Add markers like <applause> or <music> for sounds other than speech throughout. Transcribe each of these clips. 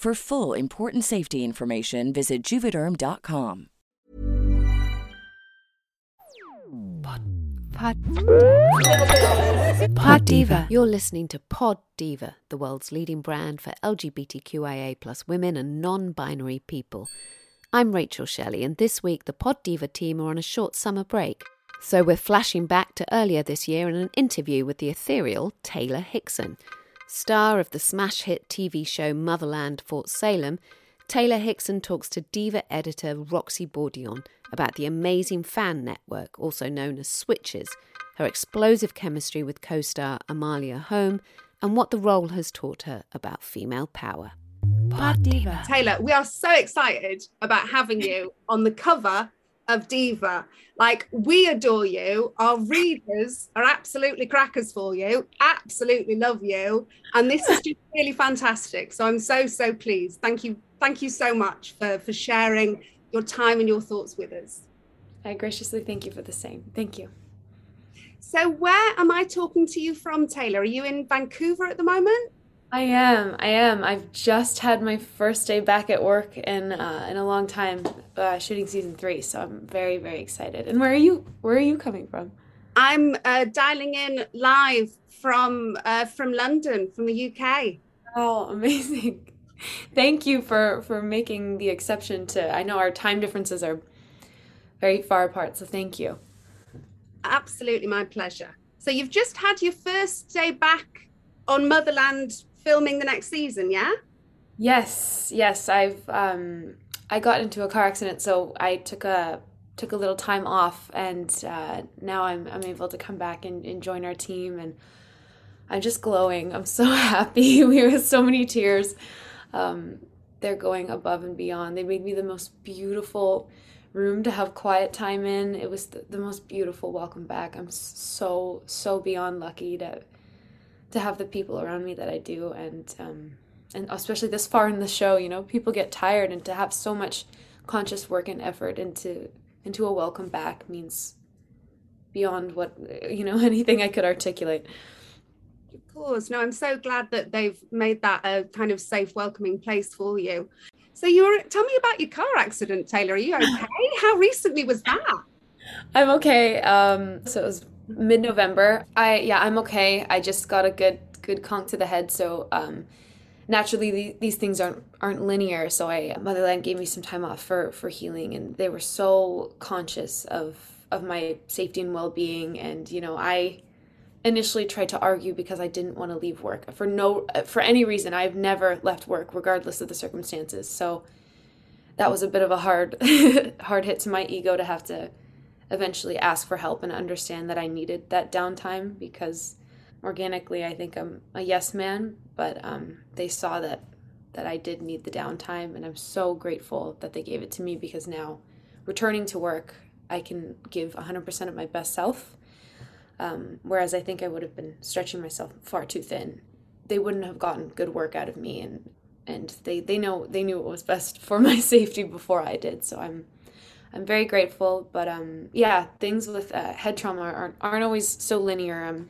For full important safety information, visit juvederm.com. Pod, pod, pod Diva. You're listening to Pod Diva, the world's leading brand for LGBTQIA plus women and non-binary people. I'm Rachel Shelley, and this week the Pod Diva team are on a short summer break. So we're flashing back to earlier this year in an interview with the ethereal Taylor Hickson. Star of the smash hit TV show Motherland Fort Salem, Taylor Hickson talks to Diva editor Roxy Bourdillon about the amazing fan network, also known as Switches, her explosive chemistry with co star Amalia Holm, and what the role has taught her about female power. Pod Diva. Taylor, we are so excited about having you on the cover of Diva. Like, we adore you. Our readers are absolutely crackers for you, absolutely love you. And this is just really fantastic. So I'm so, so pleased. Thank you. Thank you so much for, for sharing your time and your thoughts with us. I graciously thank you for the same. Thank you. So, where am I talking to you from, Taylor? Are you in Vancouver at the moment? I am. I am. I've just had my first day back at work in uh, in a long time, uh, shooting season three. So I'm very very excited. And where are you? Where are you coming from? I'm uh, dialing in live from uh, from London, from the UK. Oh, <laughs> amazing! Thank you for for making the exception to. I know our time differences are very far apart, so thank you. Absolutely, my pleasure. So you've just had your first day back on Motherland filming the next season, yeah? Yes, yes. I've um, I got into a car accident, so I took a took a little time off, and uh, now I'm I'm able to come back and, and join our team, and I'm just glowing. I'm so <laughs> happy. <laughs> we were so many tears. Um, they're going above and beyond. They made me the most beautiful room to have quiet time in. It was the, the most beautiful welcome back. I'm so so beyond lucky to to have the people around me that I do, and um, and especially this far in the show, you know, people get tired, and to have so much conscious work and effort into into a welcome back means beyond what you know <laughs> anything I could articulate. Of course, no, I'm so glad that they've made that a kind of safe, welcoming place for you. So you were tell me about your car accident, Taylor. Are you okay? How recently was that? I'm okay. Um, so it was mid-November. I yeah, I'm okay. I just got a good good conk to the head, so um, naturally the, these things aren't aren't linear. So I Motherland gave me some time off for for healing, and they were so conscious of of my safety and well-being. And you know, I initially tried to argue because I didn't want to leave work for no for any reason. I've never left work regardless of the circumstances. So that was a bit of a hard <laughs> hard hit to my ego to have to eventually ask for help and understand that I needed that downtime because organically I think I'm a yes man, but um, they saw that that I did need the downtime, and I'm so grateful that they gave it to me because now, returning to work, I can give 100% of my best self. Um, whereas I think I would have been stretching myself far too thin. They wouldn't have gotten good work out of me, and and they they know they knew what was best for my <laughs> safety before I did. So I'm I'm very grateful. But um, yeah, things with uh, head trauma aren't aren't always so linear. Um,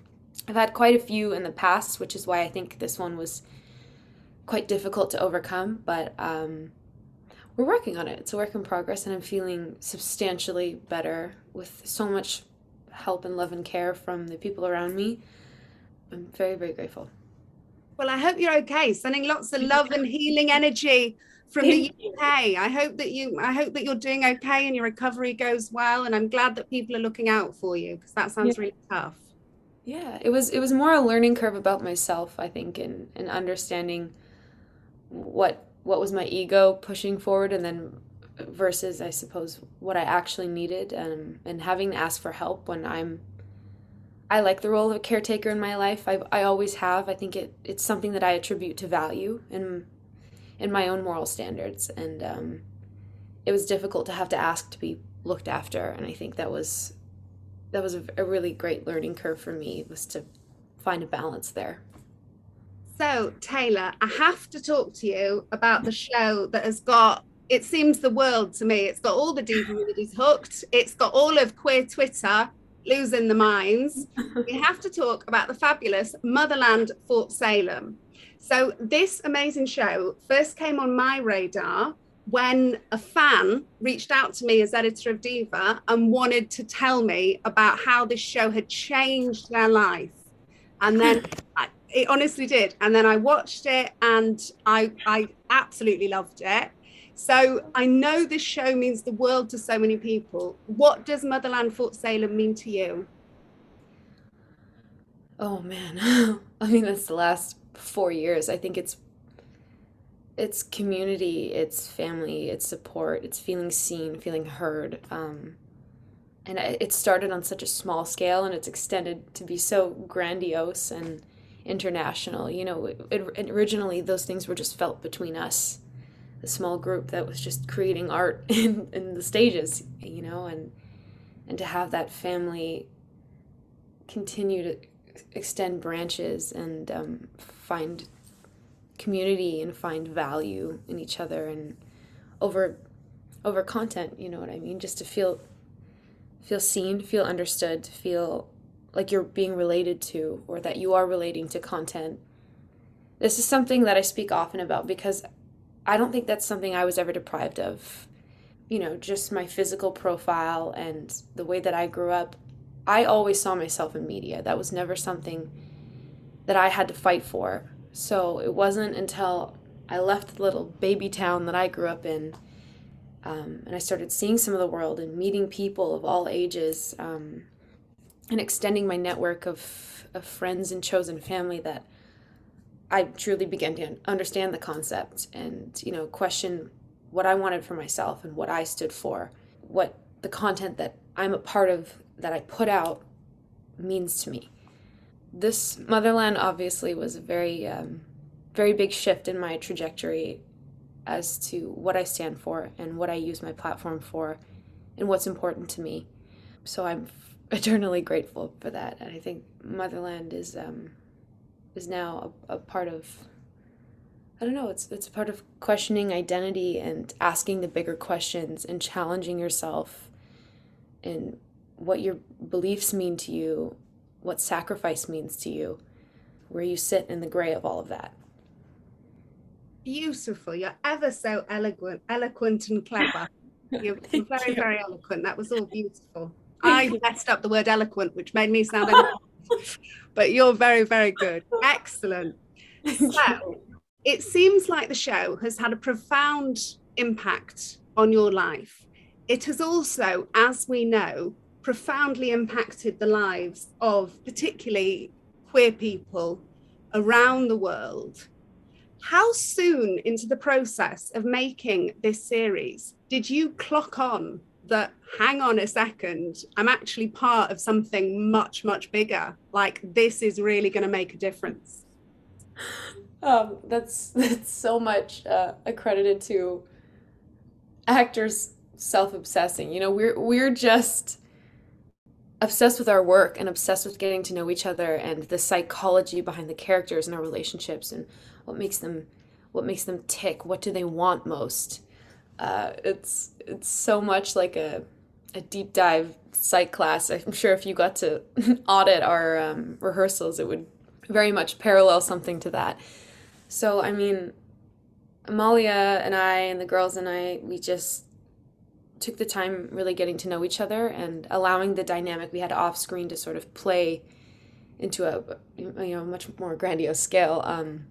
I've had quite a few in the past, which is why I think this one was quite difficult to overcome. But um, we're working on it. It's a work in progress, and I'm feeling substantially better with so much help and love and care from the people around me. I'm very, very grateful. Well, I hope you're okay. Sending lots of love and healing energy from the UK. I hope that you I hope that you're doing okay and your recovery goes well. And I'm glad that people are looking out for you because that sounds yeah. really tough. Yeah, it was it was more a learning curve about myself, I think, and and understanding what what was my ego pushing forward and then versus I suppose what I actually needed um, and having to ask for help when I'm I like the role of a caretaker in my life. I, I always have. I think it, it's something that I attribute to value in in my own moral standards. And um, it was difficult to have to ask to be looked after. And I think that was that was a, a really great learning curve for me was to find a balance there. So Taylor, I have to talk to you about the show that has got it seems the world to me. It's got all the D communities hooked. It's got all of queer Twitter losing the minds. <laughs> we have to talk about the fabulous Motherland Fort Salem. So, this amazing show first came on my radar when a fan reached out to me as editor of Diva and wanted to tell me about how this show had changed their life. And then I, it honestly did. And then I watched it and I, I absolutely loved it. So I know this show means the world to so many people. What does Motherland Fort Salem mean to you? Oh man. <laughs> I mean that's the last 4 years. I think it's it's community, it's family, it's support, it's feeling seen, feeling heard. Um, and it started on such a small scale and it's extended to be so grandiose and international. You know, it, it, originally those things were just felt between us a small group that was just creating art <laughs> in, in the stages, you know, and and to have that family continue to extend branches and um, find community and find value in each other and over over content you know what i mean just to feel feel seen feel understood to feel like you're being related to or that you are relating to content this is something that i speak often about because I don't think that's something I was ever deprived of. You know, just my physical profile and the way that I grew up. I always saw myself in media. That was never something that I had to fight for. So it wasn't until I left the little baby town that I grew up in um, and I started seeing some of the world and meeting people of all ages um, and extending my network of, of friends and chosen family that I truly began to understand the concept and, you know, question what I wanted for myself and what I stood for, what the content that I'm a part of that I put out means to me. This motherland obviously was a very, um, very big shift in my trajectory as to what I stand for and what I use my platform for and what's important to me. So I'm <laughs> eternally grateful for that. And I think motherland is um, is now a, a part of I don't know, it's it's a part of questioning identity and asking the bigger questions and challenging yourself and what your beliefs mean to you, what sacrifice means to you, where you sit in the gray of all of that. Beautiful. You're ever so eloquent, eloquent and clever. <laughs> You're very, you. very eloquent. That was all beautiful. <laughs> I messed up the word eloquent, which made me sound <laughs> but you're very, very good. Excellent. So it seems like the show has had a profound impact on your life. It has also, as we know, profoundly impacted the lives of particularly queer people around the world. How soon into the process of making this series did you clock on that hang on a second i'm actually part of something much much bigger. Like this is really going to make a difference. Um, that's that's so much uh, accredited to actors self-obsessing. You know we're we're just obsessed with our work and obsessed with getting to know each other and the psychology behind the characters and our relationships and what makes them what makes them tick what do they want most? Uh, it's it's so much like a a deep dive psych class. I'm sure if you got to <laughs> audit our um, rehearsals it would very much parallel something to that. So i mean amalia and i and the girls and i we just took the time really getting to know each other and allowing the dynamic we had off screen to sort of play into a you know much more grandiose scale um,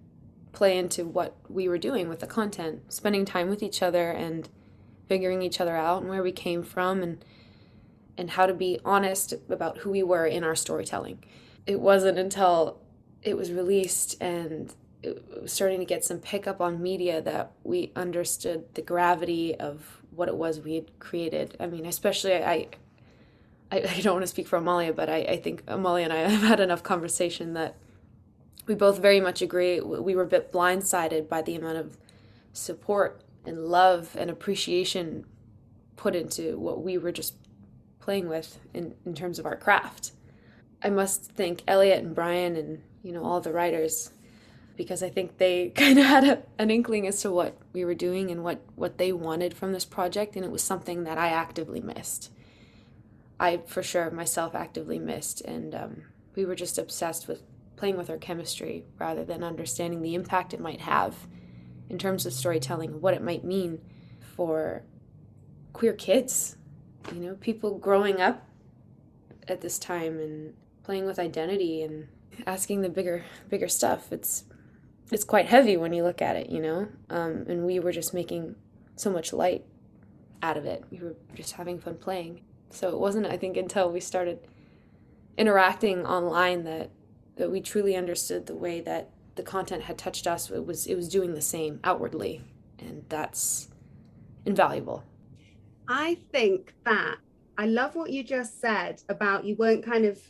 play into what we were doing with the content spending time with each other and figuring each other out and where we came from and and how to be honest about who we were in our storytelling. It wasn't until it was released and it was starting to get some pickup on media that we understood the gravity of what it was we had created. I mean, especially I, I, I don't want to speak for Amalia, but I, I think Amalia and I <laughs> have had enough conversation that we both very much agree. We were a bit blindsided by the amount of support and love and appreciation put into what we were just playing with in, in terms of our craft. I must thank Eliot and Brian and you know all the writers because I think they <laughs> kind of had a, an inkling as to what we were doing and what, what they wanted from this project, and it was something that I actively missed. I, for sure, myself actively missed, and um, we were just obsessed with playing with our chemistry rather than understanding the impact it might have in terms of storytelling, what it might mean for queer kids, you know, people growing up at this time and playing with identity and asking the bigger bigger stuff. It's it's quite heavy when you look at it, you know? Um, and we were just making so much light out of it. We were just having fun playing. So it wasn't, I think, until we started interacting online that that we truly understood the way that the content had touched us. It was it was doing the same outwardly, and that's invaluable. I think that I love what you just said about you weren't kind of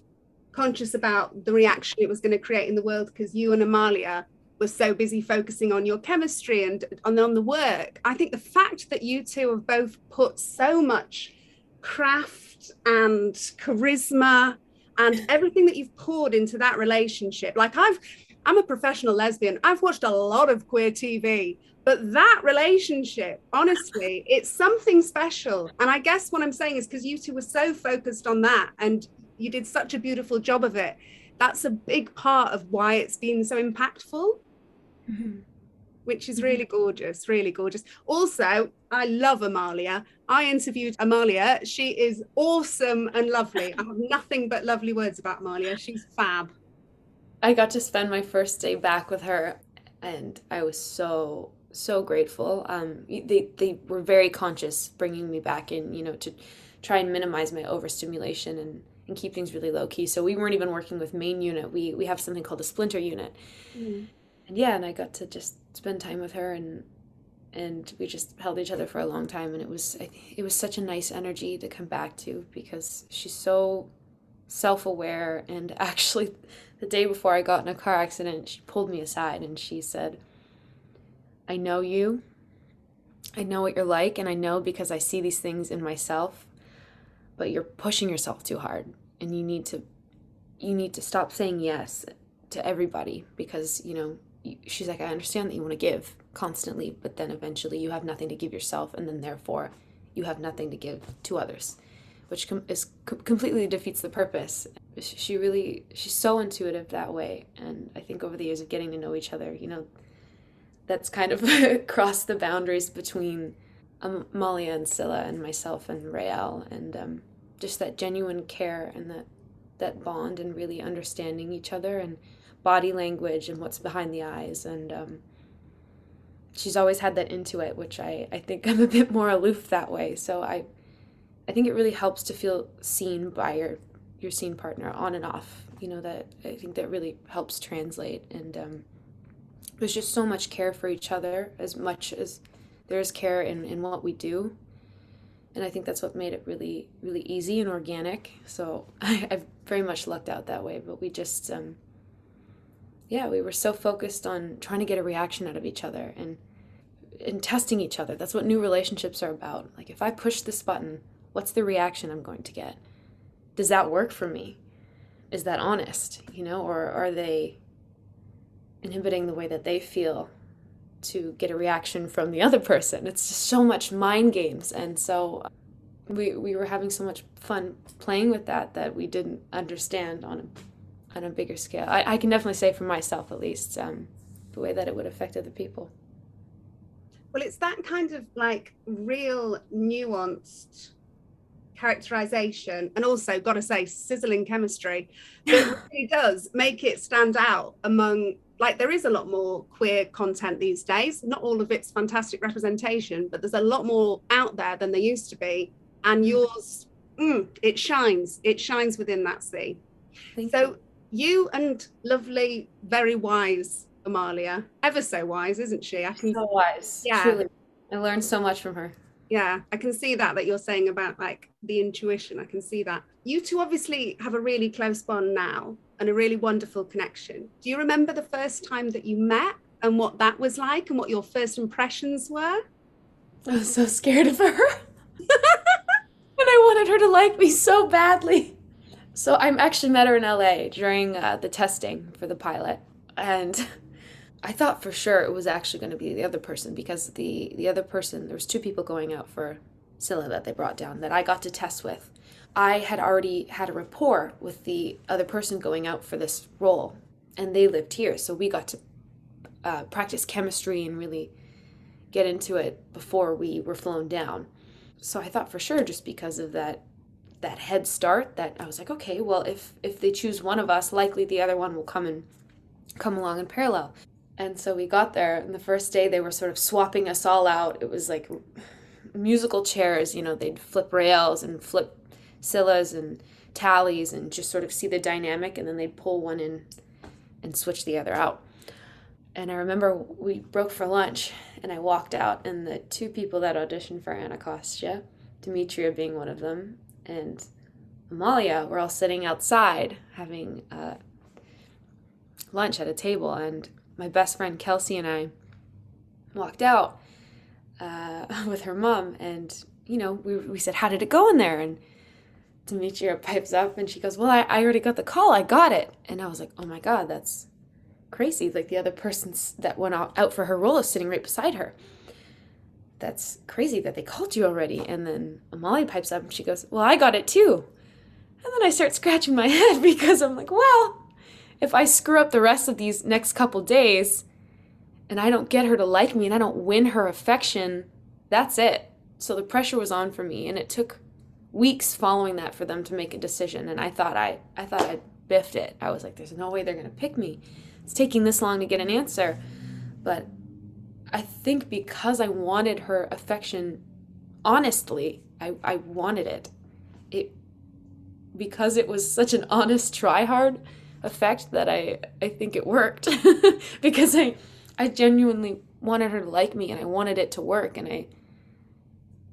conscious about the reaction it was going to create in the world because you and Amalia was so busy focusing on your chemistry and on, on the work. I think the fact that you two have both put so much craft and charisma and <laughs> everything that you've poured into that relationship. Like I've I'm a professional lesbian. I've watched a lot of queer TV, but that relationship, honestly, it's something special. And I guess what I'm saying is because you two were so focused on that and you did such a beautiful job of it. That's a big part of why it's been so impactful mm-hmm. which is really gorgeous, really gorgeous. Also, I love Amalia. I interviewed Amalia. She is awesome and lovely. I have <laughs> nothing but lovely words about Amalia. She's fab. I got to spend my first day back with her, and I was so so grateful. Um, they they were very conscious bringing me back in, you know, to try and minimize my overstimulation and and keep things really low key. So we weren't even working with main unit. We we have something called a splinter unit. Mm and yeah, and I got to just spend time with her and and we just held each other for a long time. And it was it was such a nice energy to come back to because she's so self-aware. And <laughs> actually the day before I got in a car accident she pulled me aside and she said I know you. I know what you're like. And I know because I see these things in myself but you're pushing yourself too hard. And you need to you need to stop saying yes to everybody because you know she's like, I understand that you want to give constantly, but then eventually you have nothing to give yourself, and then therefore you have nothing to give to others, which com- is completely defeats the purpose. She really, she's so intuitive that way, and I think over the years of getting to know each other, you know, that's kind of <laughs> crossed the boundaries between um, Malia and Scylla and myself and Raelle, and um, just that genuine care and that that bond and really understanding each other and body language and what's behind the eyes and um, she's always had that into it which I, I think <laughs> i'm a bit more aloof that way. So i i think it really helps to feel seen by your your scene partner on and off you know that i think that really helps translate. And um, there's just so much care for each other as much as there's care in, in what we do. And i think that's what made it really really easy and organic. So <laughs> I, i've very much lucked out that way but we just um, yeah, we were so focused on trying to get a reaction out of each other and and testing each other. That's what new relationships are about. Like if I push this button, what's the reaction I'm going to get? does that work for me? Is that honest, you know, or are they inhibiting the way that they feel to get a reaction from the other person? It's just so much mind games. And so we, we were having so much fun playing with that that we didn't understand on a, on a bigger scale. I, I can definitely say for myself, at least, um, the way that it would affect other people. Well, it's that kind of like real nuanced characterization and also got to say sizzling chemistry <laughs> that really does make it stand out among like there is a lot more queer content these days not all of it's fantastic representation but there's a lot more out there than there used to be and mm. yours mm, it shines it shines within that sea Thank so you. You and lovely very wise amalia. Ever so wise isn't she? I can so wise. Yeah. Truly. i learned so much from her. Yeah i can see that that you're saying about like the intuition. I can see that. You two obviously have a really close bond now and a really wonderful connection. Do you remember the first time that you met and what that was like and what your first impressions were? I was so scared of her. <laughs> And I wanted her to like me so badly. So I actually met her in LA during uh, the testing for the pilot, and <laughs> I thought for sure it was actually going to be the other person because the the other person there was two people going out for Scylla that they brought down that I got to test with. I had already had a rapport with the other person going out for this role, and they lived here, so we got to uh, practice chemistry and really get into it before we were flown down so I thought for sure just because of that that head start that I was like, okay, well if if they choose one of us, likely the other one will come and come along in parallel. And so we got there and the first day they were sort of swapping us all out. It was like musical chairs, you know, they'd flip rails and flip Scyllas and tallies and just sort of see the dynamic and then they'd pull one in and switch the other out. And I remember we broke for lunch and I walked out, and the two people that auditioned for Anacostia, Demetria being one of them, and Amalia were all sitting outside having uh, lunch at a table. And my best friend Kelsey and I walked out uh, <laughs> with her mom, and you know, we, we said, How did it go in there? And Demetria pipes up and she goes, Well, I, I already got the call, I got it. And I was like, Oh my God, that's crazy. Like the other person that went out for her role is sitting right beside her. That's crazy that they called you already. And then Molly pipes up and she goes, Well, I got it too. And then I start scratching my <laughs> head because I'm like, Well, if I screw up the rest of these next couple days and I don't get her to like me and I don't win her affection, that's it. So the pressure was on for me and it took weeks following that for them to make a decision and I thought I I thought I biffed it. I was like there's no way they're going to pick me it's taking this long to get an answer. But I think because I wanted her affection honestly, I, I wanted it. It because it was such an honest try hard effect that I I think it worked. <laughs> because I I genuinely wanted her to like me and I wanted it to work and I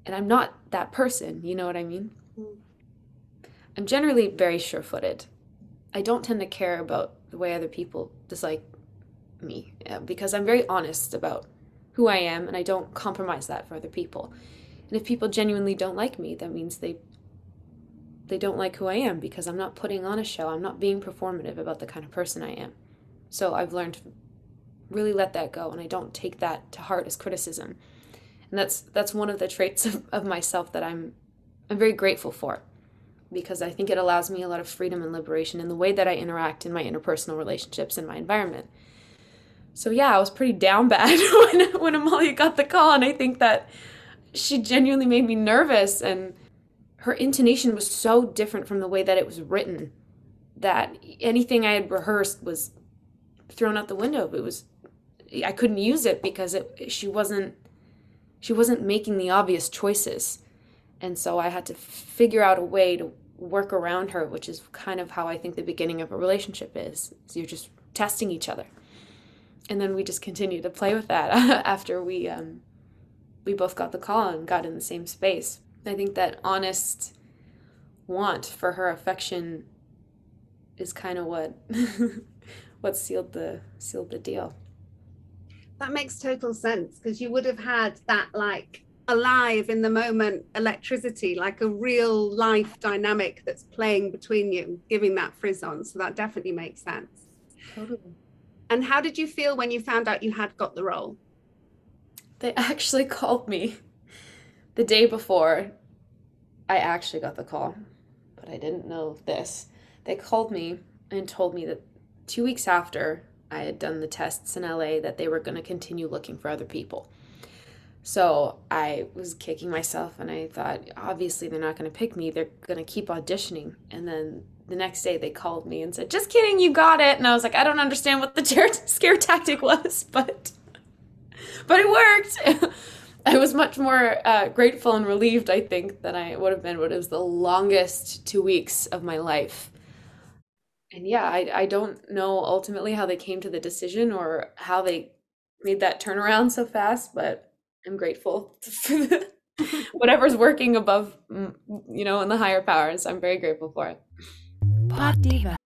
and I'm not that person, you know what I mean? Mm. I'm generally very sure-footed. I don't tend to care about the way other people dislike me yeah, because I'm very honest about who I am and I don't compromise that for other people. And if people genuinely don't like me, that means they they don't like who I am because I'm not putting on a show. I'm not being performative about the kind of person I am. So I've learned to really let that go and I don't take that to heart as criticism. And that's that's one of the traits of, of myself that I'm I'm very grateful for because I think it allows me a lot of freedom and liberation in the way that I interact in my interpersonal relationships and my environment. So yeah, I was pretty down bad <laughs> when when Amalia got the call, and I think that she genuinely made me nervous, and her intonation was so different from the way that it was written that anything I had rehearsed was thrown out the window. It was I couldn't use it because it she wasn't she wasn't making the obvious choices and so I had to figure out a way to work around her, which is kind of how I think the beginning of a relationship is. So you're just testing each other. And then we just continued to play with that <laughs> after we um, we both got the call and got in the same space. I think that honest want for her affection is kind of what <laughs> what sealed the sealed the deal. That makes total sense because you would have had that like alive in the moment electricity, like a real life dynamic that's playing between you, giving that frisson. So that definitely makes sense. Totally. And how did you feel when you found out you had got the role? They actually <laughs> called me the day before I actually got the call, but I didn't know this. They called me and told me that two weeks after I had done the tests in LA that they were going to continue looking for other people. So I was kicking myself and I thought, obviously, they're not going to pick me. They're going to keep auditioning. And then the next day they called me and said, just kidding, you got it. And I was like, I don't understand what the <laughs> scare tactic was, but, but it worked. <laughs> I was much more uh, grateful and relieved, I think, than I would have been, but it was the longest two weeks of my life and yeah, I, I don't know ultimately how they came to the decision or how they made that turnaround so fast, but I'm grateful <laughs> for whatever's working above, you know, in the higher powers. I'm very grateful for it. Pod Diva.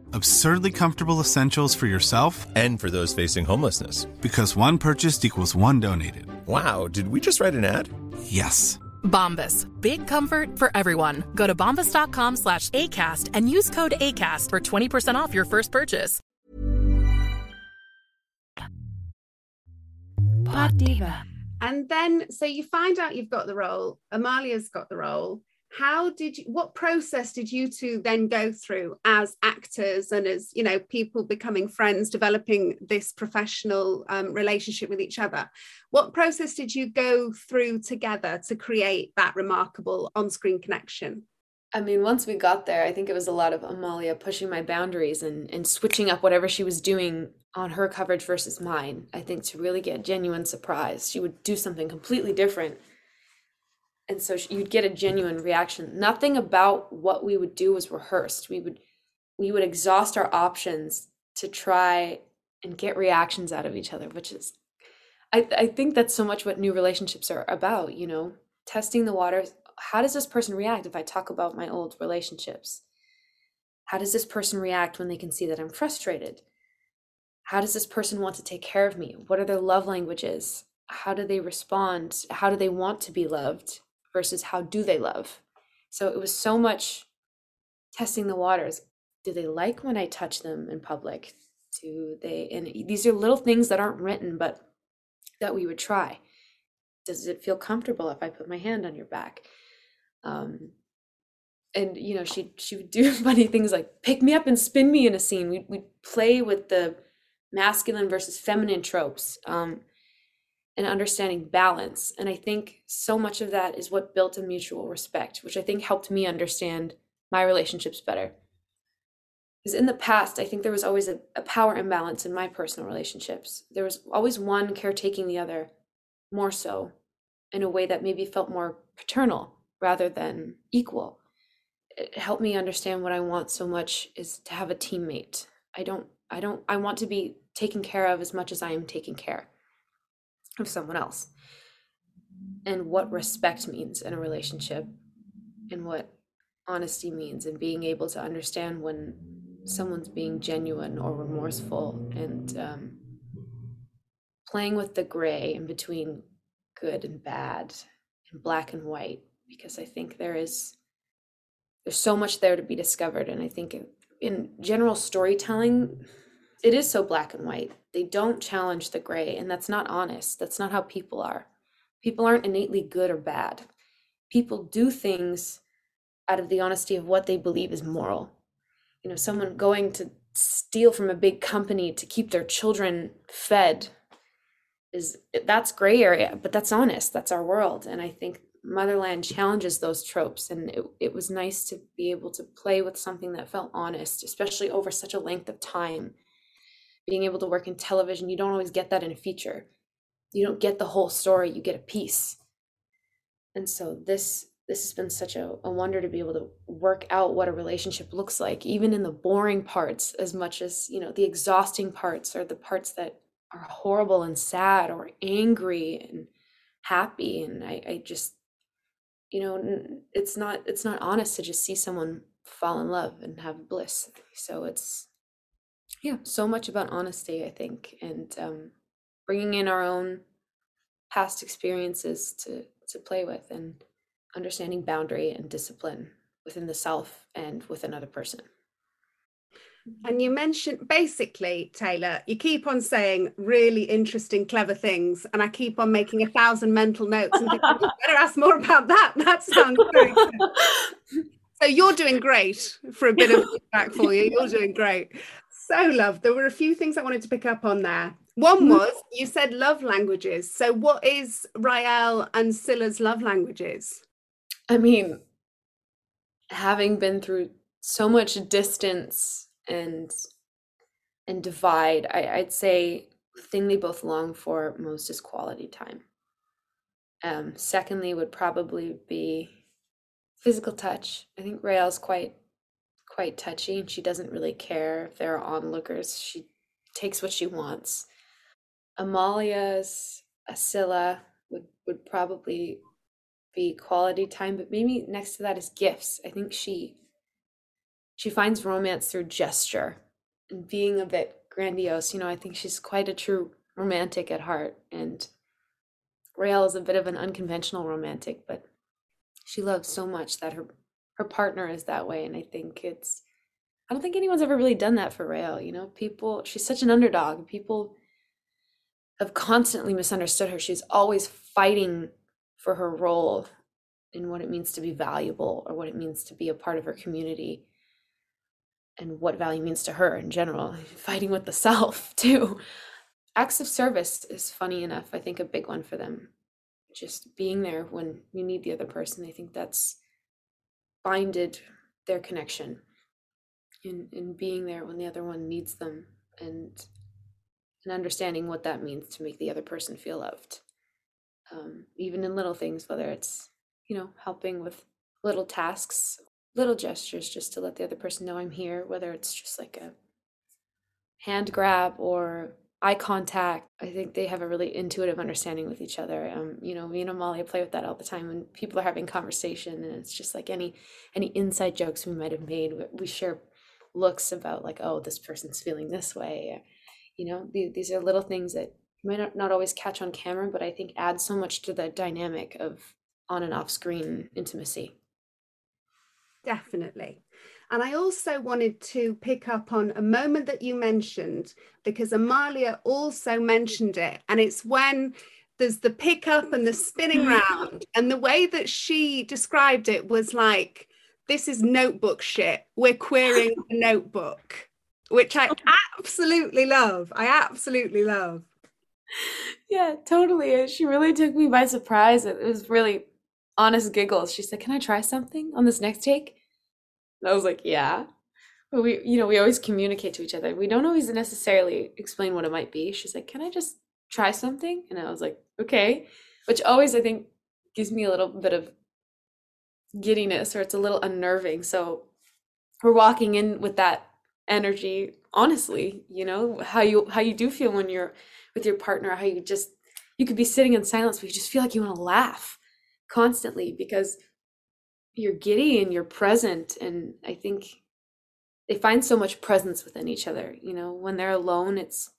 Absurdly comfortable essentials for yourself and for those facing homelessness. Because one purchased equals one donated. Wow, did we just write an ad? Yes. Bombas. Big comfort for everyone. Go to bombas.com slash ACAST and use code ACAST for 20% off your first purchase. Pod Diva. And then, so you find out you've got the role, Amalia's got the role how did you what process did you two then go through as actors and as you know people becoming friends developing this professional um, relationship with each other? What process did you go through together to create that remarkable on-screen connection? I mean, once we got there, I think it was a lot of Amalia pushing my boundaries and, and switching up whatever she was doing on her coverage versus mine. I think to really get genuine surprise, she would do something completely different and so you'd get a genuine reaction. Nothing about what we would do was rehearsed. We would we would exhaust our options to try and get reactions out of each other which is i i think that's so much what new relationships are about you know? Testing the waters. How does this person react if i talk about my old relationships? How does this person react when they can see that i'm frustrated? How does this person want to take care of me? What are their love languages? How do they respond? How do they want to be loved versus how do they love. So it was so much testing the waters. Do they like when I touch them in public? Do they, and these are little things that aren't written, but that we would try. Does it feel comfortable if I put my hand on your back? Um, and you know, she she would <laughs> do funny things like pick me up and spin me in a scene. We we play with the masculine versus feminine tropes. Um, and understanding balance. And I think so much of that is what built a mutual respect, which I think helped me understand my relationships better. Because in the past, I think there was always a, a power imbalance in my personal relationships. There was always one caretaking the other, more so, in a way that maybe felt more paternal rather than equal. It helped me understand what I want so much is to have a teammate. I don't, I don't, I want to be taken care of as much as I am taking care of someone else. And what respect means in a relationship and what honesty means and being able to understand when someone's being genuine or remorseful and um, playing with the gray in between good and bad and black and white because i think there is there's so much there to be discovered. And i think in, in general storytelling it is so black and white they don't challenge the gray and that's not honest. That's not how people are. People aren't innately good or bad. People do things out of the honesty of what they believe is moral. You know someone going to steal from a big company to keep their children fed is that's gray area but that's honest. That's our world. And i think motherland challenges those tropes and it, it was nice to be able to play with something that felt honest especially over such a length of time being able to work in television you don't always get that in a feature. You don't get the whole story you get a piece. And so this this has been such a, a wonder to be able to work out what a relationship looks like even in the boring parts as much as you know the exhausting parts or the parts that are horrible and sad or angry and happy. And i, I just you know it's not it's not honest to just see someone fall in love and have bliss. So it's yeah so much about honesty i think and um, bringing in our own past experiences to to play with and understanding boundary and discipline within the self and with another person. And you mentioned basically, Taylor, you keep on saying really interesting, clever things, and I keep on making a thousand mental notes and thinking, oh, better ask more about that. That sounds very good. <laughs> so you're doing great for a bit of feedback for you. You're doing great. So, love, there were a few things I wanted to pick up on there. One mm-hmm. was you said love languages. So, what is Raelle and Scylla's love languages? I mean, having been through so much distance and and divide, I, I'd say the thing they both long for most is quality time. Um, secondly, would probably be physical touch. I think Raelle's quite quite touchy, and she doesn't really care if there are onlookers. She takes what she wants. Amalia's Scylla would would probably be quality time, but maybe next to that is gifts. I think she she finds romance through gesture and being a bit grandiose. You know, I think she's quite a true romantic at heart. And Raelle is a bit of an unconventional romantic, but she loves so much that her her partner is that way. And I think it's I don't think anyone's ever really done that for Raelle. You know, people she's such an underdog. People have constantly misunderstood her. She's always fighting for her role in what it means to be valuable or what it means to be a part of her community and what value means to her in general <laughs> fighting with the self <laughs> too acts of service is funny enough i think a big one for them just being there when you need the other person i think that's binded their connection in in being there when the other one needs them and and understanding what that means to make the other person feel loved. Um, even in little things, whether it's, you know, helping with little tasks, little gestures just to let the other person know I'm here, whether it's just like a hand grab or eye contact. I think they have a really intuitive understanding with each other. Um, you know, me and Amalia play with that all the time when people are having conversation and it's just like any any inside jokes we might have made. We share looks about like, oh, this person's feeling this way. You know, these are little things that might not, not always catch on camera, but I think add so much to the dynamic of on and off screen intimacy. Definitely. And I also wanted to pick up on a moment that you mentioned because Amalia also mentioned it. And it's when there's the pickup and the spinning mm. round. And the way that she described it was like, this is notebook shit. We're queering a notebook, which I <laughs> absolutely love. I absolutely love. Yeah, totally. Uh, she really took me by surprise. It was really honest giggles. She said, Can I try something on this next take? I was like, yeah. But we, you know, we always communicate to each other. We don't always necessarily explain what it might be. She's like, can I just try something? And I was like, okay. Which always, I think, gives me a little bit of giddiness or it's a little unnerving. So we're walking in with that energy honestly you know how you how you do feel when you're with your partner how you just you could be sitting in silence but you just feel like you want to laugh constantly because you're giddy and you're present and i think they find so much presence within each other you know? When they're alone it's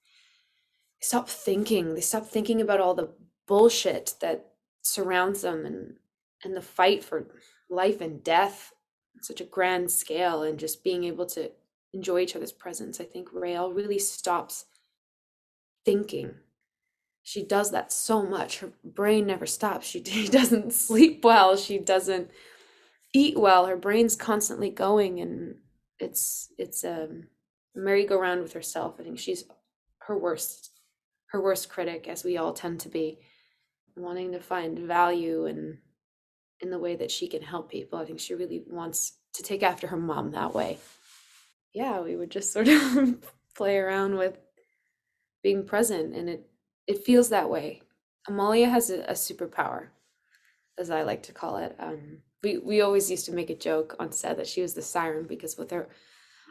they stop thinking. They stop thinking about all the bullshit that surrounds them and and the fight for life and death on such a grand scale and just being able to enjoy each other's presence. I think raelle really stops thinking. She does that so much. Her brain never stops. She <laughs> doesn't sleep well. She doesn't eat well her brain's constantly going and it's it's a merry-go-round with herself. I think she's her worst her worst critic as we all tend to be wanting to find value in in the way that she can help people. I think she really wants to take after her mom that way. Yeah we would just <laughs> sort of play around with being present and it it feels that way. Amalia has a, a superpower as i like to call it um, we we always used to make a joke on set that she was the siren because with her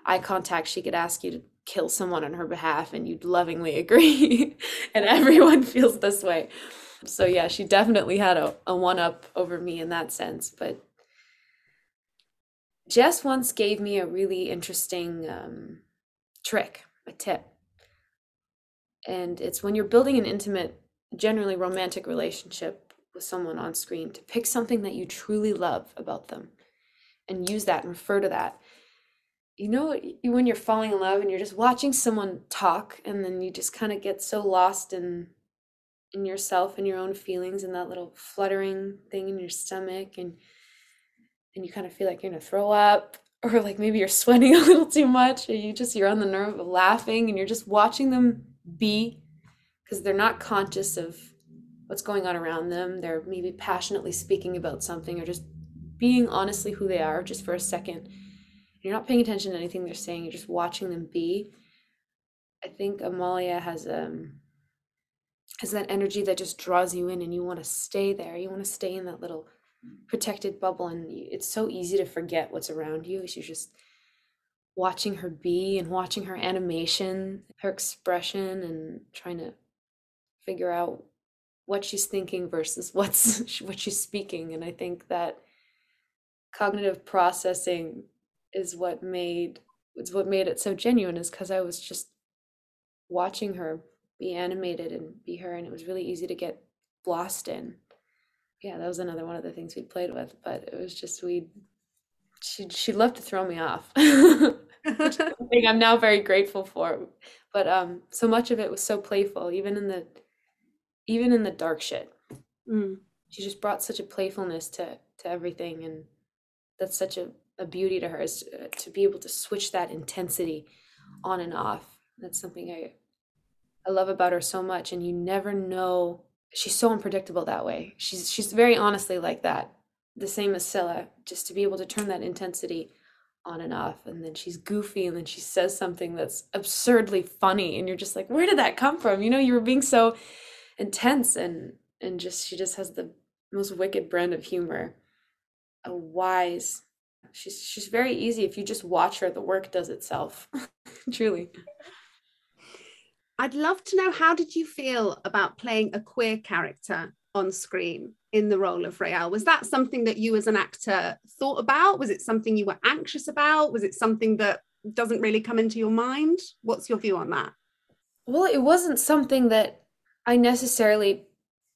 eye contact she could ask you to kill someone on her behalf and you'd lovingly <laughs> agree. And everyone feels this way. So yeah she definitely had a, a one up over me in that sense. But jess once gave me a really interesting um, trick a tip. And it's when you're building an intimate generally romantic relationship with someone on screen to pick something that you truly love about them and use that and refer to that. You know when you're falling in love and you're just watching someone talk and then you just kind of get so lost in in yourself and your own feelings and that little fluttering thing in your stomach and and you kind of feel like you're gonna throw up <laughs> or like maybe you're sweating <laughs> a little too much or you just you're on the nerve of laughing and you're just watching them be because they're not conscious of what's going on around them. They're maybe passionately speaking about something or just being honestly who they are just for a second. You're not paying attention to anything they're saying, you're just watching them be. I think Amalia has um has that energy that just draws you in and you want to stay there. You want to stay in that little protected bubble and it's so easy to forget what's around you. You're just watching her be and watching her animation, her expression and trying to figure out what she's thinking versus what's <laughs> what she's speaking. And i think that cognitive processing is what made it's what made it so genuine is because i was just watching her be animated and be her and it was really easy to get lost in. Yeah that was another one of the things we played with but it was just we she she loved to throw me off <laughs> which <laughs> thing i'm now very grateful for. But um so much of it was so playful even in the even in the dark shit. Mm. She just brought such a playfulness to to everything, and that's such a, a beauty to her is to, uh, to be able to switch that intensity on and off. That's something I I love about her so much, and you never know. She's so unpredictable that way. She's she's very honestly like that. The same as Scylla, just to be able to turn that intensity on and off and then she's goofy and then she says something that's absurdly funny and you're just like where did that come from you know you were being so intense and and just she just has the most wicked brand of humor. A wise she's she's very easy if you just watch her the work does itself <laughs> truly. I'd love to know how did you feel about playing a queer character on screen in the role of Raelle was that something that you as an actor thought about? Was it something you were anxious about? Was it something that doesn't really come into your mind? What's your view on that? Well it wasn't something that I necessarily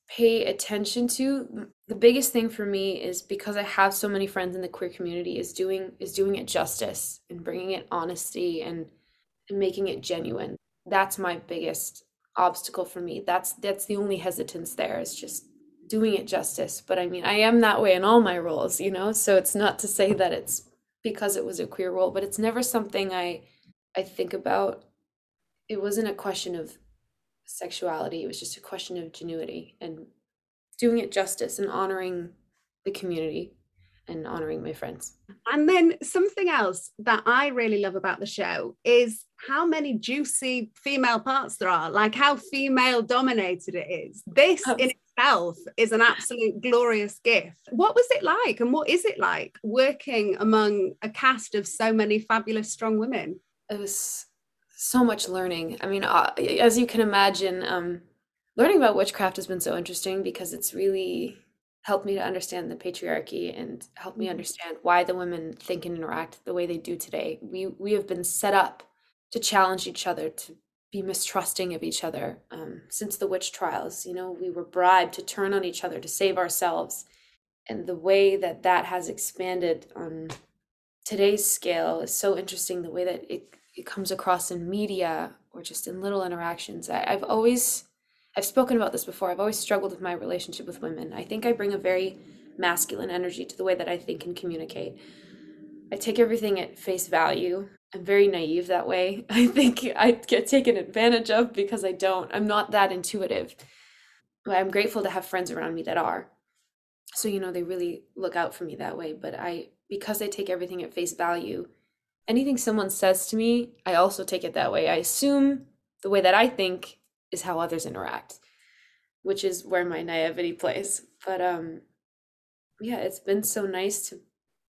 pay attention to. The biggest thing for me is because i have so many friends in the queer community is doing is doing it justice and bringing it honesty and, and making it genuine. That's my biggest obstacle for me. That's that's the only hesitance there is just doing it justice. But i mean i am that way in all my roles you know? So it's not to say that it's because it was a queer role but it's never something i i think about. It wasn't a question of sexuality. It was just a question of genuity and doing it justice and honoring the community and honoring my friends. And then something else that I really love about the show is how many juicy female parts there are, like how female dominated it is. This oh. in itself is an absolute glorious gift. What was it like and what is it like working among a cast of so many fabulous strong women? It was so much learning. I mean, uh, as you can imagine, um, learning about witchcraft has been so interesting because it's really helped me to understand the patriarchy and helped me mm-hmm. understand why the women think and interact the way they do today. We we have been set up to challenge each other, to be mistrusting of each other um, since the witch trials. You know, we were bribed to turn on each other to save ourselves, and the way that that has expanded on today's scale is so interesting. The way that it it comes across in media or just in little interactions. I, I've always, I've spoken about this before. I've always struggled with my relationship with women. I think I bring a very masculine energy to the way that I think and communicate. I take everything at face value. I'm very naive that way. <laughs> I think I get taken advantage of because I don't. I'm not that intuitive. But I'm grateful to have friends around me that are. So, you know, they really look out for me that way. But I, because I take everything at face value, anything someone says to me, I also take it that way. I assume the way that I think is how others interact, which is where my naivety plays. But um yeah, it's been so nice to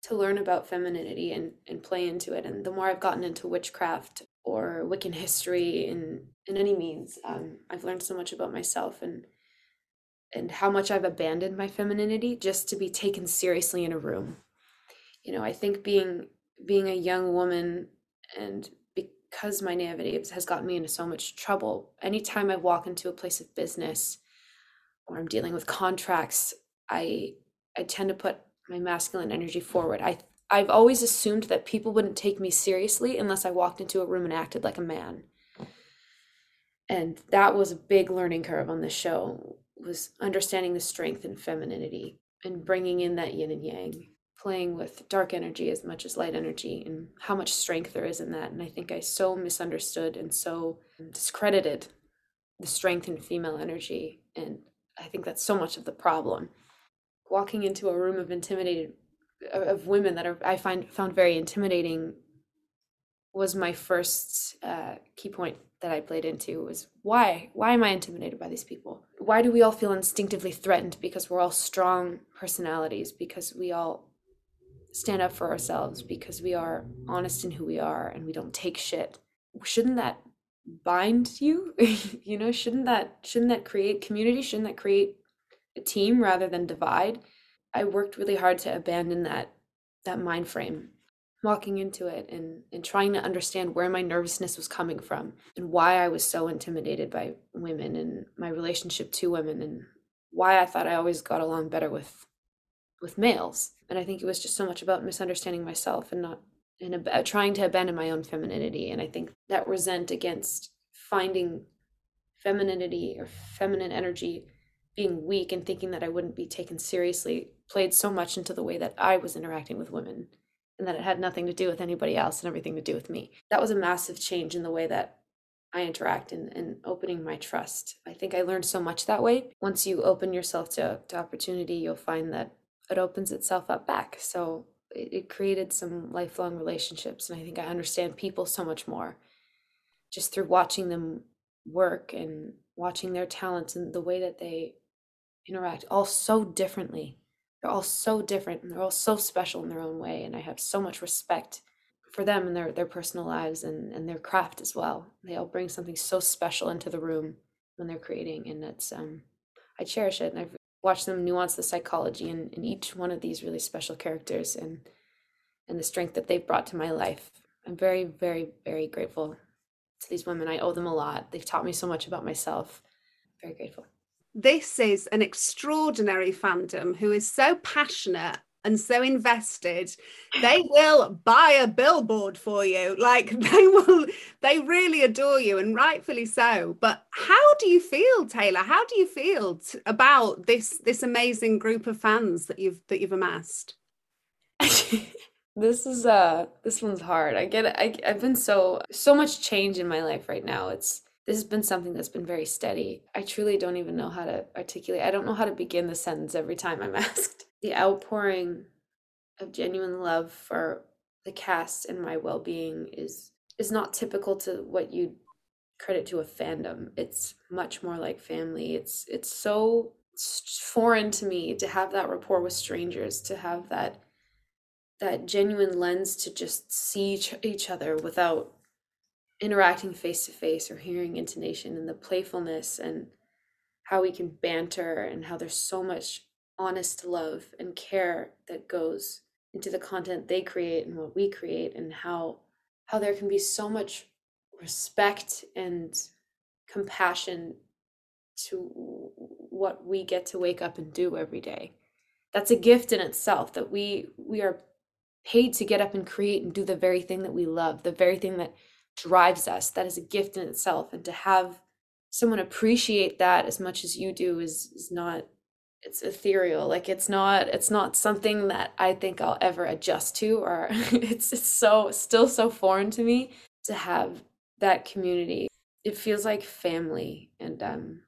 to learn about femininity and and play into it. And the more I've gotten into witchcraft or Wiccan history in in any means, um, I've learned so much about myself and and how much I've abandoned my femininity just to be taken seriously in a room. You know, I think being being a young woman and because my naivety has gotten me into so much trouble anytime i walk into a place of business or i'm dealing with contracts i i tend to put my masculine energy forward. I i've always assumed that people wouldn't take me seriously unless i walked into a room and acted like a man. And that was a big learning curve on this show was understanding the strength and femininity and bringing in that yin and yang playing with dark energy as much as light energy and how much strength there is in that. And I think I so misunderstood and so discredited the strength in female energy. And I think that's so much of the problem. Walking into a room of intimidated of women that are I find found very intimidating was my first uh, key point that I played into was why why am I intimidated by these people? Why do we all feel instinctively threatened because we're all strong personalities because we all stand up for ourselves because we are honest in who we are and we don't take shit. Shouldn't that bind you? <laughs> You know shouldn't that shouldn't that create community? Shouldn't that create a team rather than divide? I worked really hard to abandon that that mind frame walking into it and and trying to understand where my nervousness was coming from and why i was so intimidated by women and my relationship to women and why i thought i always got along better with with males and i think it was just so much about misunderstanding myself and not and about uh, trying to abandon my own femininity and i think that resent against finding femininity or feminine energy being weak and thinking that i wouldn't be taken seriously played so much into the way that i was interacting with women and that it had nothing to do with anybody else and everything to do with me that was a massive change in the way that I interact and, and opening my trust. I think I learned so much that way. Once you open yourself to, to opportunity, you'll find that it opens itself up back. So it, it created some lifelong relationships. And I think I understand people so much more just through watching them work and watching their talents and the way that they interact all so differently. They're all so different and they're all so special in their own way. And I have so much respect for them and their, their personal lives and, and their craft as well. They all bring something so special into the room when they're creating. And it's um I cherish it and I've watch them nuance the psychology in, in each one of these really special characters and and the strength that they've brought to my life. I'm very, very, very grateful to these women. I owe them a lot. They've taught me so much about myself. Very grateful. this is an extraordinary fandom who is so passionate and so invested they will buy a billboard for you. Like <laughs> they will they really adore you and rightfully so. But how do you feel taylor? How do you feel t- about this this amazing group of fans that you've that you've amassed? <laughs> This is uh this one's hard. I get I, i've been so so much change in my life right now. It's this has been something that's been very steady. I truly don't even know how to articulate. I don't know how to begin the sentence every time i'm <laughs> asked the outpouring of genuine love for the cast and my well-being is is not typical to what you credit to a fandom. It's much more like family. It's it's so foreign to me to have that rapport with strangers to have that that genuine lens to just see each, each other without interacting face to face or hearing intonation and the playfulness and how we can banter and how there's so much honest love and care that goes into the content they create and what we create and how how there can be so much respect and compassion to what we get to wake up and do every day. That's a gift in itself that we we are paid to get up and create and do the very thing that we love the very thing that drives us. That is a gift in itself and to have someone appreciate that as much as you do is is not it's ethereal like it's not it's not something that i think i'll ever adjust to or <laughs> it's it's so still so foreign to me to have that community. It feels like family and um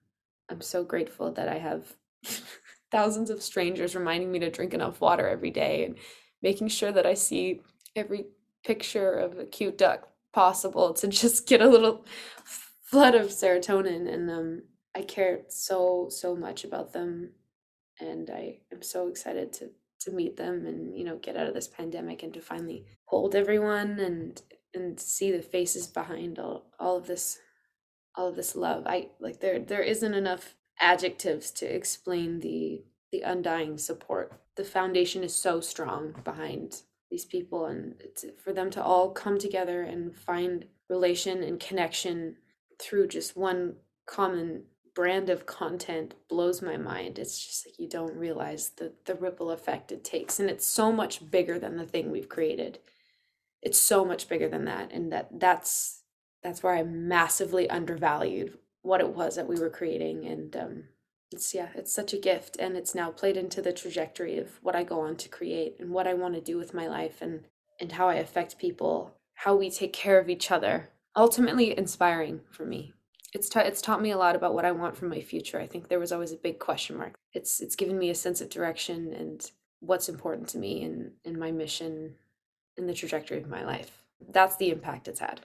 i'm so grateful that i have <laughs> thousands of strangers reminding me to drink enough water every day and making sure that i see every picture of a cute duck possible to <laughs> just get a little flood of serotonin and um i care so so much about them and I am so excited to to meet them and you know get out of this pandemic and to finally hold everyone and and see the faces behind all, all of this all of this love. I like there there isn't enough adjectives to explain the the undying support. The foundation is so strong behind these people and for them to all come together and find relation and connection through just one common brand of content blows my mind. It's just like you don't realize the the ripple effect it takes and it's so much bigger than the thing we've created. It's so much bigger than that and that that's that's where I massively undervalued what it was that we were creating and um it's yeah, it's such a gift and it's now played into the trajectory of what I go on to create and what I want to do with my life and and how I affect people, how we take care of each other. Ultimately inspiring for me it's ta- it's taught me a lot about what I want for my future. I think there was always a big question mark. It's it's given me a sense of direction and what's important to me and in my mission and the trajectory of my life. That's the impact it's had.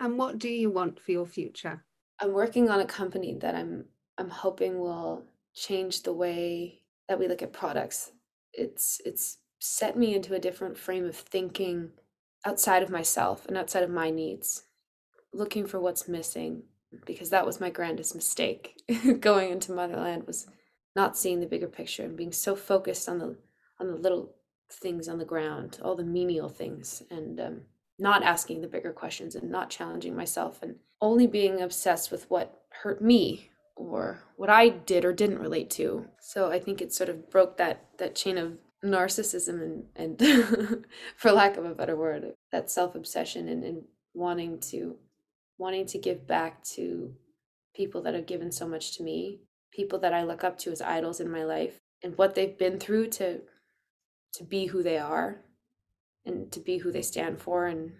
And what do you want for your future? I'm working on a company that I'm I'm hoping will change the way that we look at products. It's it's set me into a different frame of thinking outside of myself and outside of my needs, looking for what's missing because that was my grandest mistake. <laughs> Going into motherland was not seeing the bigger picture and being so focused on the on the little things on the ground all the menial things and um, not asking the bigger questions and not challenging myself and only being obsessed with what hurt me or what i did or didn't relate to. So i think it sort of broke that that chain of narcissism and and <laughs> for lack of a better word that self-obsession and, and wanting to wanting to give back to people that have given so much to me, people that I look up to as idols in my life, and what they've been through to to be who they are and to be who they stand for and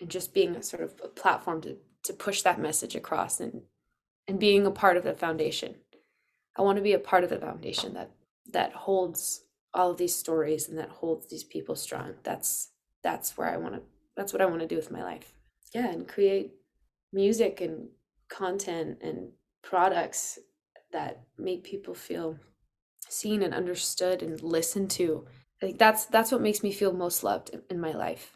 and just being a sort of a platform to to push that message across and and being a part of the foundation. I want to be a part of the foundation that that holds all of these stories and that holds these people strong. That's that's where I want to that's what I want to do with my life. Yeah, and create music and content and products that make people feel seen and understood and listened to. Think that's that's what makes me feel most loved in my life.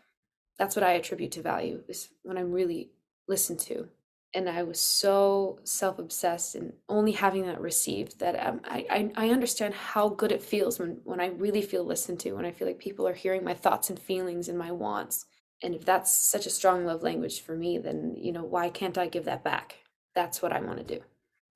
That's what I attribute to value is when I'm really listened to. And I was so self-obsessed and only having that received that um, I, I I understand how good it feels when when I really feel listened to, when I feel like people are hearing my thoughts and feelings and my wants and if that's such a strong love language for me then you know why can't i give that back that's what i want to do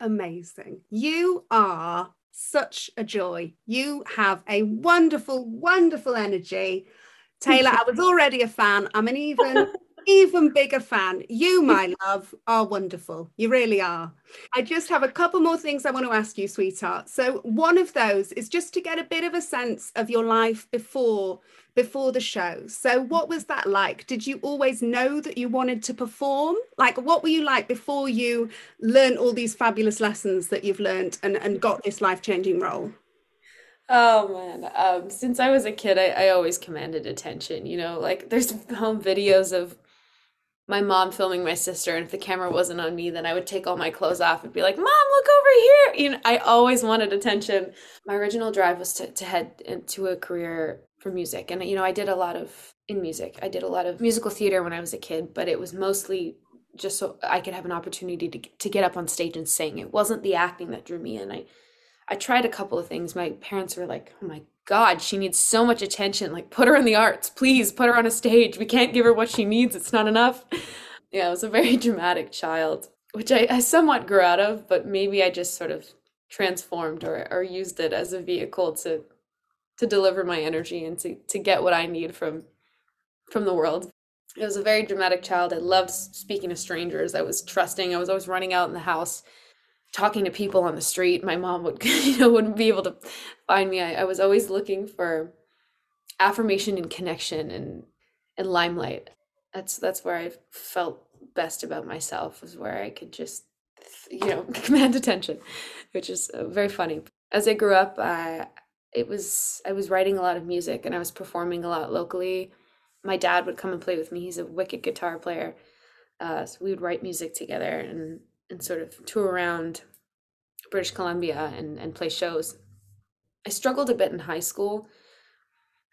amazing. You are such a joy. You have a wonderful, wonderful energy. <laughs> Taylor, I was already a fan. I'm an even even bigger fan. You, <laughs> my love, are wonderful. You really are. I just have a couple more things I want to ask you, sweetheart. So one of those is just to get a bit of a sense of your life before before the show. So what was that like? Did you always know that you wanted to perform? Like what were you like before you learned all these fabulous lessons that you've learned and, and got this life-changing role? Oh man, um, since I was a kid, I, I always commanded attention. You know, like there's <laughs> home videos of my mom filming my sister and if the camera wasn't on me then i would take all my clothes off and be like mom look over here. You know i always wanted attention. My original drive was to, to head into a career for music and you know i did a lot of in music i did a lot of musical theater when i was a kid but it was mostly just so i could have an opportunity to, to get up on stage and sing. It wasn't the acting that drew me in. I i tried a couple of things. My parents were like oh my God, she needs so much attention. Like, put her in the arts, please. Put her on a stage. We can't give her what she needs. It's not enough. Yeah, I was a very <laughs> dramatic child, which I, I somewhat grew out of, but maybe I just sort of transformed or, or used it as a vehicle to to deliver my energy and to, to get what I need from from the world. I was a very dramatic child. I loved speaking to strangers. I was trusting. I was always running out in the house talking to people on the street. My mom would, <laughs> you know, wouldn't be able to find me. I, I was always looking for affirmation and connection and and limelight. That's that's where I felt best about myself. Was where I could just, you know, <laughs> command attention, which is uh, very funny. As I grew up, I it was I was writing a lot of music and I was performing a lot locally. My dad would come and play with me. He's a wicked guitar player. Uh, so we would write music together and and sort of tour around British Columbia and, and play shows. I struggled a bit in high school,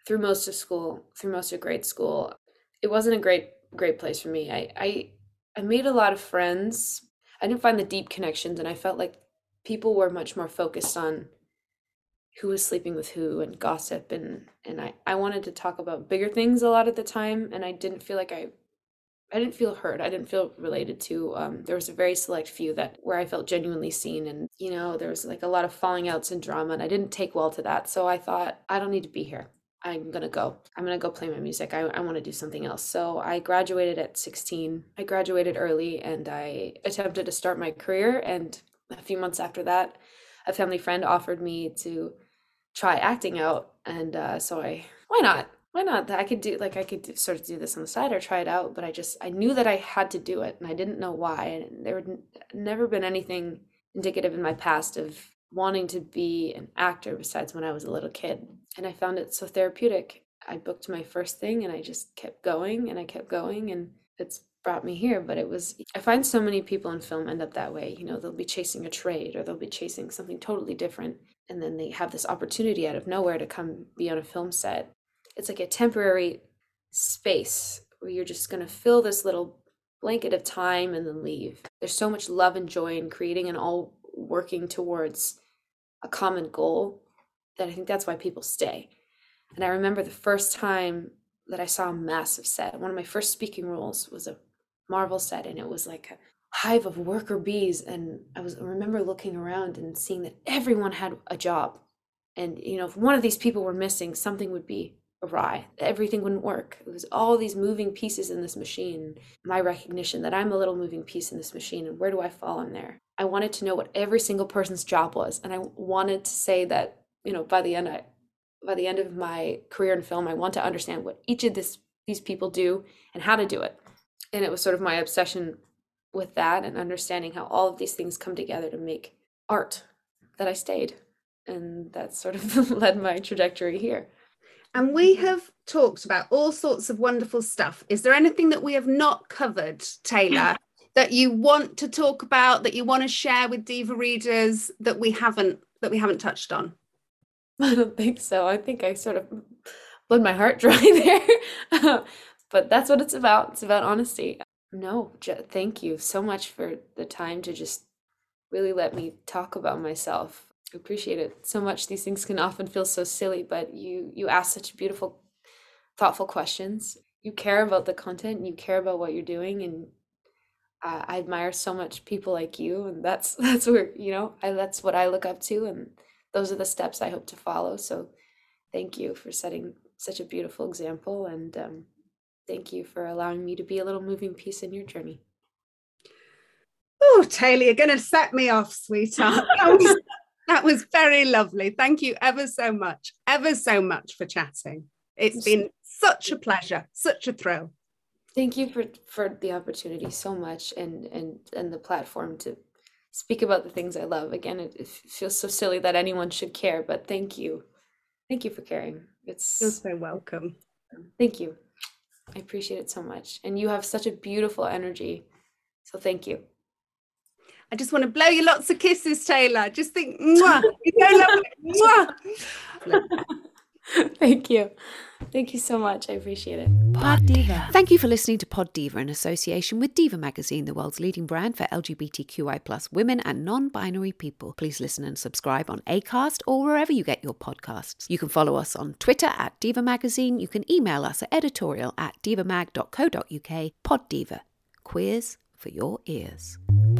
through most of school, through most of grade school. It wasn't a great great place for me. I I, I made a lot of friends. I didn't find the deep connections, and I felt like people were much more focused on who was sleeping with who and gossip and and I, I wanted to talk about bigger things a lot of the time and I didn't feel like I I didn't feel heard. I didn't feel related to. Um, there was a very select few that where I felt genuinely seen, and you know, there was like a lot of falling outs and drama, and I didn't take well to that. So I thought, I don't need to be here. I'm gonna go. I'm gonna go play my music. I, I want to do something else. So I graduated at 16. I graduated early, and I attempted to start my career. And a few months after that, a family friend offered me to try acting out, and uh, so I why not? Why not? I could do like i could sort of do this on the side or try it out but i just i knew that i had to do it and i didn't know why and there had never been anything indicative in my past of wanting to be an actor besides when i was a little kid and i found it so therapeutic. I booked my first thing and i just kept going and i kept going and it's brought me here but it was i find so many people in film end up that way you know they'll be chasing a trade or they'll be chasing something totally different and then they have this opportunity out of nowhere to come be on a film set it's like a temporary space where you're just going to fill this little blanket of time and then leave. There's so much love and joy in creating and all working towards a common goal that I think that's why people stay. And I remember the first time that I saw a massive set. One of my first speaking roles was a Marvel set, and it was like a hive of worker bees. And I was I remember looking around and seeing that everyone had a job. And you know, if one of these people were missing, something would be awry. Everything wouldn't work. It was all these moving pieces in this machine. My recognition that I'm a little moving piece in this machine and where do I fall in there? I wanted to know what every single person's job was. And I wanted to say that, you know, by the end I by the end of my career in film, I want to understand what each of this these people do and how to do it. And it was sort of my obsession with that and understanding how all of these things come together to make art that I stayed. And that sort of <laughs> led my trajectory here. And we have talked about all sorts of wonderful stuff. Is there anything that we have not covered, Taylor, that you want to talk about, that you want to share with Diva readers that we haven't that we haven't touched on? <laughs> I don't think so. I think I sort of bled my heart <laughs> dry there. <laughs> but that's what it's about. It's about honesty. No, thank you so much for the time to just really let me talk about myself appreciate it so much. These things can often feel so silly, but you you ask such beautiful, thoughtful questions. You care about the content, you care about what you're doing, and uh, I admire so much people like you, and that's <laughs> that's where you know I, that's what I look up to, and those are the steps I hope to follow. So, thank you for setting such a beautiful example, and um, thank you for allowing me to be a little moving piece in your journey. Oh, Taylor, you're going to set me off, sweetheart. <laughs> that was very lovely. Thank you ever so much, ever so much for chatting. It's been such a pleasure, such a thrill. Thank you for for the opportunity so much, and and and the platform to speak about the things I love. Again, it, it feels so silly that anyone should care, but thank you, thank you for caring. It's you're so welcome. Thank you. I appreciate it so much, and you have such a beautiful energy. So thank you. I just want to blow you lots of kisses, Taylor. Just think, mwah, you mwah. <laughs> Thank you. Thank you so much. I appreciate it. Pod Diva. Thank you for listening to Pod Diva in association with Diva Magazine, the world's leading brand for LGBTQI plus women and non-binary people. Please listen and subscribe on Acast or wherever you get your podcasts. You can follow us on Twitter at Diva Magazine. You can email us at editorial at divamag.co.uk. Pod Diva. Queers for your ears.